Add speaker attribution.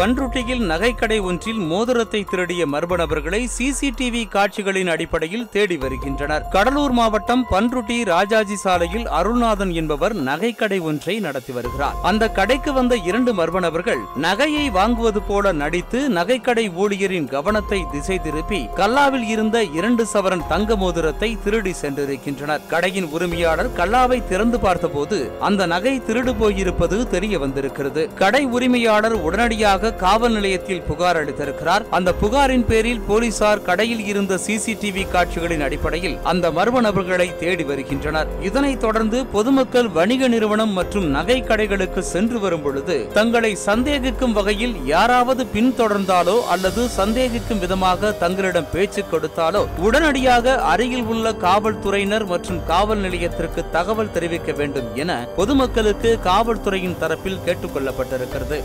Speaker 1: பன்ருட்டியில் நகைக்கடை ஒன்றில் மோதிரத்தை திருடிய மர்ம நபர்களை சிசிடிவி காட்சிகளின் அடிப்படையில் தேடி வருகின்றனர். கடலூர் மாவட்டம் பன்ருட்டி ராஜாஜி சாலையில் அருள்நாதன் என்பவர் நகைக்கடை ஒன்றை நடத்தி வருகிறார். அந்த கடைக்கு வந்த இரண்டு மர்ம நபர்கள் நகையை வாங்குவது போல நடித்து நகைக்கடை ஊழியரின் கவனத்தை திசை திருப்பி கல்லாவில் இருந்த இரண்டு சவரன் தங்க மோதிரத்தை திருடி சென்றிருக்கின்றனர். கடையின் உரிமையாளர் கல்லாவை திறந்து பார்த்தபோது அந்த நகை திருடு போயிருப்பது தெரிய வந்திருக்கிறது. கடை உரிமையாளர் உடனடியாக காவல் நிலையத்தில் புகார் அளித்திருக்கிறார். அந்த புகாரின் பேரில் போலீசார் கடையில் இருந்த சிசிடிவி காட்சிகளின் அடிப்படையில் அந்த மர்ம நபர்களை தேடி வருகின்றனர். இதனைத் தொடர்ந்து பொதுமக்கள் வணிக நிறுவனம் மற்றும் நகை கடைகளுக்கு சென்று வரும் பொழுது தங்களை சந்தேகிக்கும் வகையில் யாராவது பின்தொடர்ந்தாலோ அல்லது சந்தேகிக்கும் விதமாக தங்களிடம் பேச்சு கொடுத்தாலோ உடனடியாக அருகில் உள்ள காவல்துறையினர் மற்றும் காவல் நிலையத்திற்கு தகவல் தெரிவிக்க வேண்டும் என பொதுமக்களுக்கு காவல்துறையின் தரப்பில் கேட்டுக்கொள்ளப்பட்டிருக்கிறது.